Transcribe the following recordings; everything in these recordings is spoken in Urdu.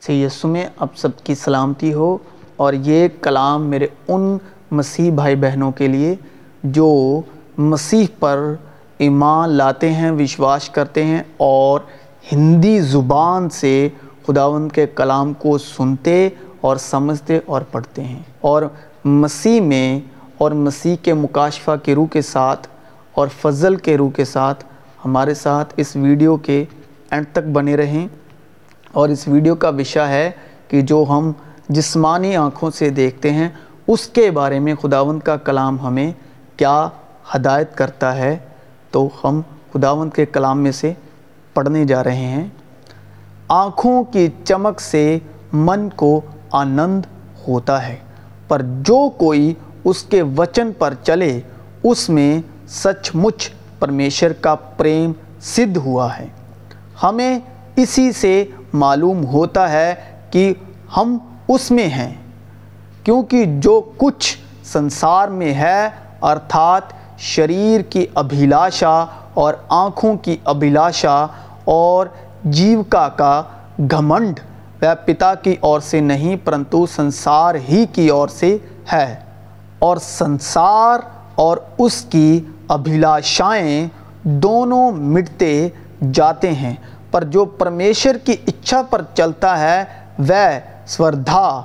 سی یسو میں اب سب کی سلامتی ہو۔ اور یہ کلام میرے ان مسیح بھائی بہنوں کے لیے جو مسیح پر ایمان لاتے ہیں، وشواس کرتے ہیں اور ہندی زبان سے خداوند کے کلام کو سنتے اور سمجھتے اور پڑھتے ہیں۔ اور مسیح میں اور مسیح کے مکاشفہ کے روح کے ساتھ اور فضل کے روح کے ساتھ ہمارے ساتھ اس ویڈیو کے اینڈ تک بنے رہیں۔ اور اس ویڈیو کا وشا ہے کہ جو ہم جسمانی آنکھوں سے دیکھتے ہیں، اس کے بارے میں خداوند کا کلام ہمیں کیا ہدایت کرتا ہے؟ تو ہم خداوند کے کلام میں سے پڑھنے جا رہے ہیں۔ آنکھوں کی چمک سے من کو آنند ہوتا ہے، پر جو کوئی اس کے وچن پر چلے، اس میں سچ مچ پرمیشر کا پریم سدھ ہوا ہے۔ ہمیں اسی سے معلوم ہوتا ہے کہ ہم اس میں ہیں، کیونکہ جو کچھ سنسار میں ہے، ارتھات شریر کی ابھیلاشا اور آنکھوں کی ابھیلاشا اور جیوکا کا گھمنڈ وہ پتا کی اور سے نہیں، پرنتو سنسار ہی کی اور سے ہے۔ اور سنسار اور اس کی ابھیلاشائیں دونوں مٹتے جاتے ہیں۔ پر جو پرمیشر کی اچھا پر چلتا ہے، وہ سوردھا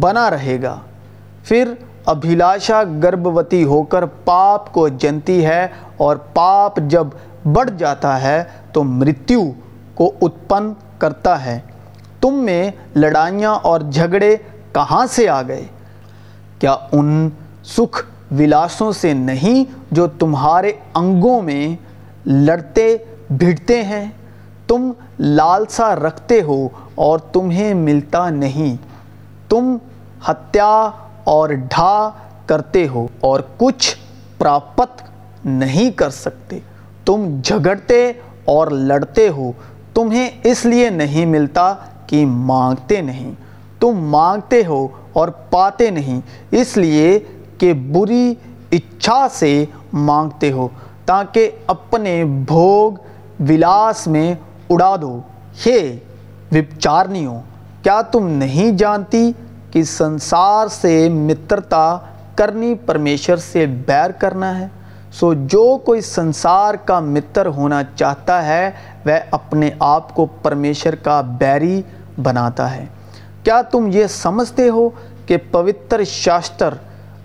بنا رہے گا۔ پھر ابھیلاشا گربوتی ہو کر پاپ کو جنتی ہے اور پاپ جب بڑھ جاتا ہے تو مرتیو کو اتپن کرتا ہے۔ تم میں لڑائیاں اور جھگڑے کہاں سے آ گئے؟ کیا ان سکھ ولاسوں سے نہیں جو تمہارے انگوں میں لڑتے بھڑتے ہیں؟ تم لالسا رکھتے ہو اور تمہیں ملتا نہیں۔ تم ہتیا اور ڈھا کرتے ہو اور کچھ پراپت نہیں کر سکتے۔ تم جھگڑتے اور لڑتے ہو۔ تمہیں اس لیے نہیں ملتا کہ مانگتے نہیں۔ تم مانگتے ہو اور پاتے نہیں۔ اس لیے کہ بری اچھا سے مانگتے ہو تاکہ اپنے بھوگ ولاس میں اڑا دو۔ ہے وپچارنیوں کیا تم نہیں جانتی کہ سنسار سے مترتا کرنی پرمیشر سے بیر کرنا ہے؟ سو جو کوئی سنسار کا متر ہونا چاہتا ہے، وہ اپنے آپ کو پرمیشر کا بیری بناتا ہے۔ کیا تم یہ سمجھتے ہو کہ پوتر شاستر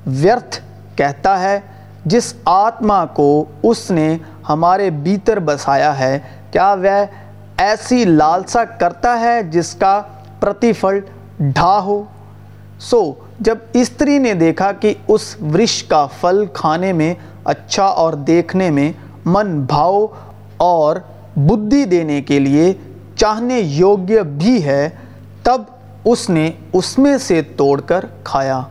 ویرتھ کہتا ہے، جس آتما کو اس نے ہمارے بیتر بسایا ہے، کیا وہ ایسی لالسا کرتا ہے جس کا پرتیفل ڈھا ہو۔ سو، جب استری نے دیکھا کہ اس ورش کا پھل کھانے میں اچھا اور دیکھنے میں من بھاؤ اور بدھی دینے کے لیے چاہنے یوگیہ بھی ہے، تب اس نے اس میں سے توڑ کر کھایا۔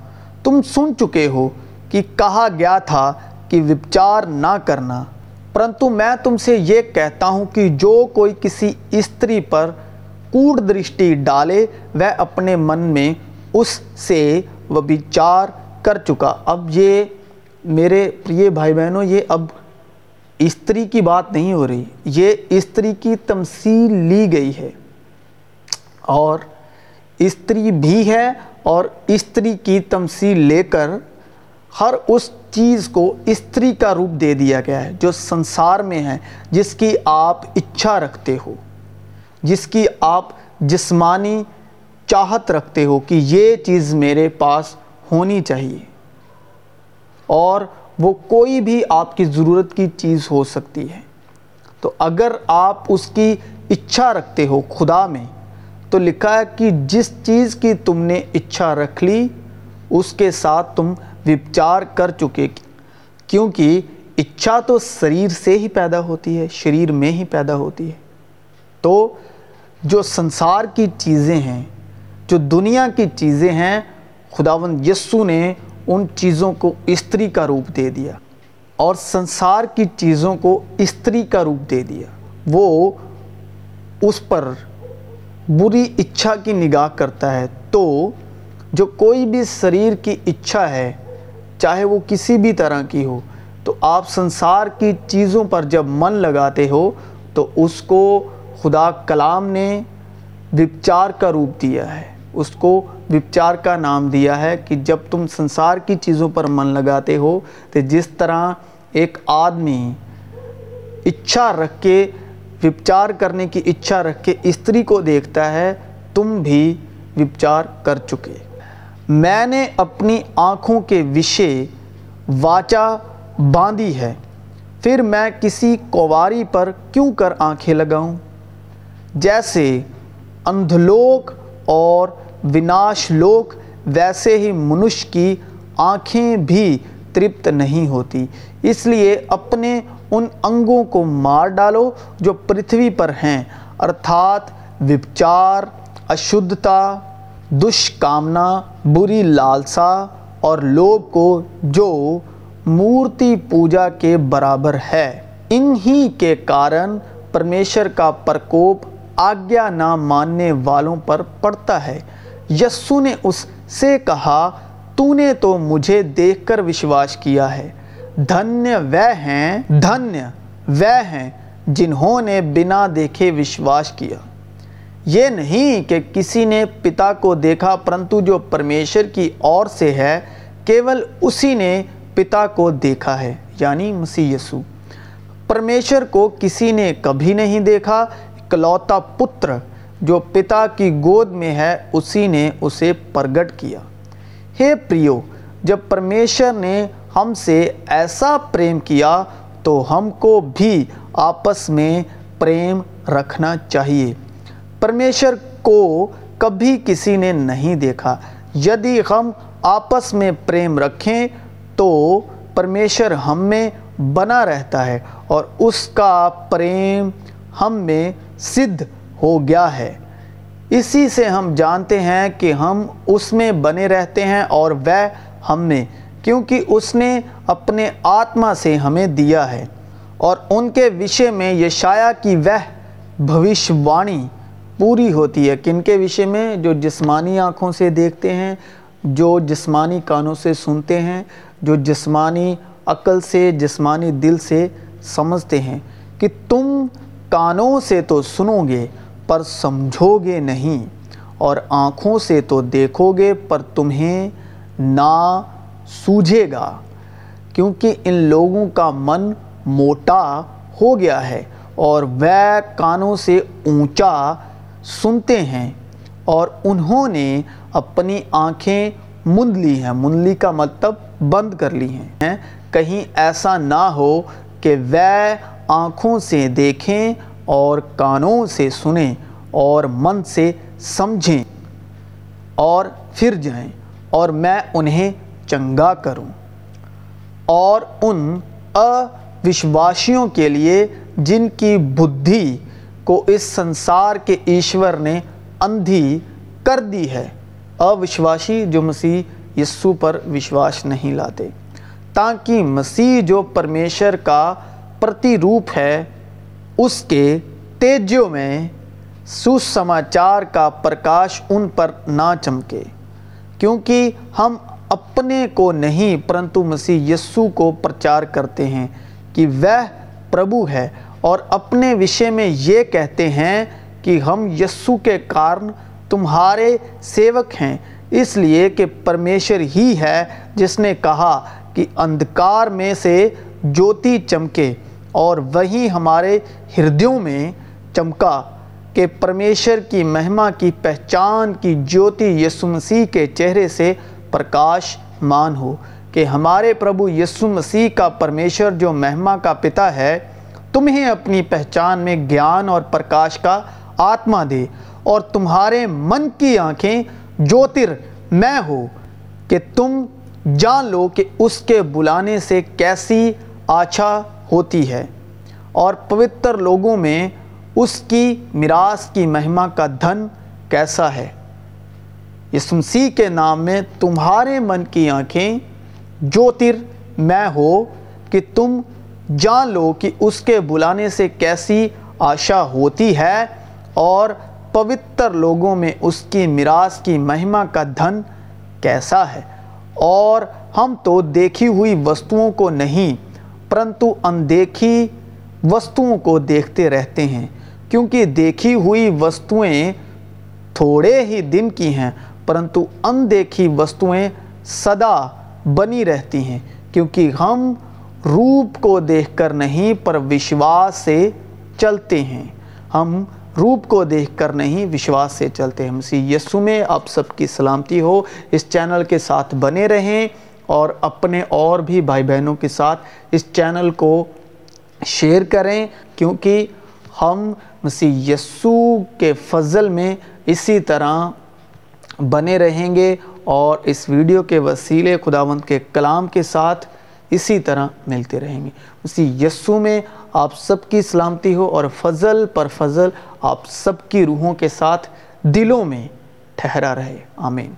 تم سن چکے ہو کہ کہا گیا تھا کہ وپچار نہ کرنا۔ پرنتو میں تم سے یہ کہتا ہوں کہ جو کوئی کسی استری پر کوڑ درشٹی ڈالے، وہ اپنے من میں اس سے وبچار کر چکا۔ اب یہ میرے پریے بھائی بہنوں، یہ اب استری کی بات نہیں ہو رہی، یہ استری کی تمثیل لی گئی ہے۔ اور استری بھی ہے اور استری کی تمثیل لے کر ہر اس چیز کو استری کا روپ دے دیا گیا ہے جو سنسار میں ہے، جس کی آپ اچھا رکھتے ہو، جس کی آپ جسمانی چاہت رکھتے ہو کہ یہ چیز میرے پاس ہونی چاہیے۔ اور وہ کوئی بھی آپ کی ضرورت کی چیز ہو سکتی ہے۔ تو اگر آپ اس کی اچھا رکھتے ہو، خدا میں، تو لکھا ہے کہ جس چیز کی تم نے اچھا رکھ لی، اس کے ساتھ تم وپچار کر چکے کیونکہ اچھا تو شریر سے ہی پیدا ہوتی ہے، شریر میں ہی پیدا ہوتی ہے۔ تو جو سنسار کی چیزیں ہیں، جو دنیا کی چیزیں ہیں، خداوند یسو نے ان چیزوں کو استری کا روپ دے دیا اور سنسار کی چیزوں کو استری کا روپ دے دیا۔ وہ اس پر بری اچھا کی نگاہ کرتا ہے۔ تو جو کوئی بھی شریر کی اچھا ہے چاہے وہ کسی بھی طرح کی ہو، تو آپ سنسار کی چیزوں پر جب من لگاتے ہو، تو اس کو خدا کلام نے وپچار کا روپ دیا ہے۔ اس کو وپچار کا نام دیا ہے کہ جب تم سنسار کی چیزوں پر من لگاتے ہو، تو جس طرح ایک آدمی اچھا رکھ کے وپچار کرنے کی اچھا رکھ کے استری کو دیکھتا ہے، تم بھی وپچار کر چکے۔ میں نے اپنی آنکھوں کے وشے واچا باندھی ہے۔ پھر میں کسی کواری پر کیوں کر آنکھیں لگاؤں؟ جیسے اندھلوک اور وناش لوک، ویسے ہی منش کی آنکھیں بھی ترپت نہیں ہوتی۔ اس لیے اپنے ان انگوں کو مار ڈالو جو پرتھوی پر ہیں۔ ارتھات، وپچار، اشدھتا دشکامنا، بری لالسا اور لوگ کو جو مورتی پوجا کے برابر ہے۔ انہی کے کارن پرمیشر کا پرکوپ آگیا نہ ماننے والوں پر پڑتا ہے۔ یسو نے اس سے کہا، تو نے تو مجھے دیکھ کر وشواس کیا ہے۔ دھنیہ وے ہیں، دھنیہ وہ ہیں جنہوں نے بنا دیکھے وشواس کیا۔ یہ نہیں کہ کسی نے پتا کو دیکھا، پرنتو جو پرمیشر کی اور سے ہے، کیول اسی نے پتا کو دیکھا ہے یعنی مسیح یسو۔ پرمیشر کو کسی نے کبھی نہیں دیکھا کلوتا پتر جو پتا کی گود میں ہے، اسی نے اسے پرگٹ کیا۔ ہے پریو، جب پرمیشر نے ہم سے ایسا پریم کیا، تو ہم کو بھی آپس میں پریم رکھنا چاہیے۔ پرمیشر کو کبھی کسی نے نہیں دیکھا۔ یدی ہم آپس میں پریم رکھیں تو پرمیشر ہم میں بنا رہتا ہے اور اس کا پریم ہم میں سدھ ہو گیا ہے۔ اسی سے ہم جانتے ہیں کہ ہم اس میں بنے رہتے ہیں اور وہ ہم میں، کیونکہ اس نے اپنے آتما سے ہمیں دیا ہے۔ اور ان کے وشے میں یشایا کی وہ بھوشوانی پوری ہوتی ہے، کن کے وشے میں؟ جو جسمانی آنکھوں سے دیکھتے ہیں، جو جسمانی کانوں سے سنتے ہیں، جو جسمانی عقل سے، جسمانی دل سے سمجھتے ہیں کہ تم کانوں سے تو سنو گے پر سمجھو گے نہیں، اور آنکھوں سے تو دیکھو گے پر تمہیں نہ سوجھے گا۔ کیونکہ ان لوگوں کا من موٹا ہو گیا ہے، اور وہ کانوں سے اونچا سنتے ہیں اور انہوں نے اپنی آنکھیں مند لی ہیں۔ مند لی کا مطلب بند کر لی ہیں۔ کہیں ایسا نہ ہو کہ وہ آنکھوں سے دیکھیں اور کانوں سے سنیں اور من سے سمجھیں اور پھر جائیں اور میں انہیں چنگا کروں۔ اور ان اوشواشیوں کے لیے جن کی بدھی کو اس سنسار کے ایشور نے اندھی کر دی ہے۔ اوشواشی جو مسیح یسو پر وشواس نہیں لاتے۔ تاکہ مسیح جو پرمیشر کا پرتی روپ ہے، اس کے تیجیوں میں سماچار کا پرکاش ان پر نہ چمکے۔ کیونکہ ہم اپنے کو نہیں، پرنتو مسیح یسو کو پرچار کرتے ہیں کہ وہ پربو ہے۔ اور اپنے وشے میں یہ کہتے ہیں کہ ہم یسو کے کارن تمہارے سیوک ہیں، اس لیے کہ پرمیشر ہی ہے جس نے کہا کہ اندھکار میں سے جوتی چمکے اور وہی ہمارے ہردیوں میں چمکا کہ پرمیشر کی مہما کی پہچان کی جوتی یسو مسیح کے چہرے سے پرکاش مان ہو کہ ہمارے پربھو یسو مسیح کا پرمیشر جو مہما کا پتا ہے تمہیں اپنی پہچان میں گیان اور پرکاش کا آتما دے اور تمہارے من کی آنکھیں جوتر میں ہو کہ تم جان لو کہ اس کے بلانے سے کیسی آچھا ہوتی ہے اور پوتر لوگوں میں اس کی میراث کی مہما کا دھن کیسا ہے۔ یہ مسیح کے نام میں تمہارے من کی آنکھیں جوتر میں ہو کہ تم جان لو کہ اس کے بلانے سے کیسی آشا ہوتی ہے اور پوتر لوگوں میں اس کی میراث کی مہما کا دھن کیسا ہے۔ اور ہم تو دیکھی ہوئی وستوؤں کو نہیں، پرنتو اندیکھی وستوؤں کو دیکھتے رہتے ہیں۔ کیونکہ دیکھی ہوئی وستوئیں تھوڑے ہی دن کی ہیں، پرنتو اندیکھی وستوئیں سدا بنی رہتی ہیں۔ کیونکہ ہم روپ کو دیکھ کر نہیں، پر وشواس سے چلتے ہیں۔ ہم روپ کو دیکھ کر نہیں، وشواس سے چلتے ہیں۔ مسیح یسو میں آپ سب کی سلامتی ہو۔ اس چینل کے ساتھ بنے رہیں اور اپنے اور بھی بھائی بہنوں کے ساتھ اس چینل کو شیئر کریں، کیونکہ ہم مسیح یسو کے فضل میں اسی طرح بنے رہیں گے۔ اور اس ویڈیو کے وسیلے خداوند کے کلام کے ساتھ اسی طرح ملتے رہیں گے۔ اسی یسو میں آپ سب کی سلامتی ہو اور فضل پر فضل آپ سب کی روحوں کے ساتھ دلوں میں ٹھہرا رہے۔ آمین۔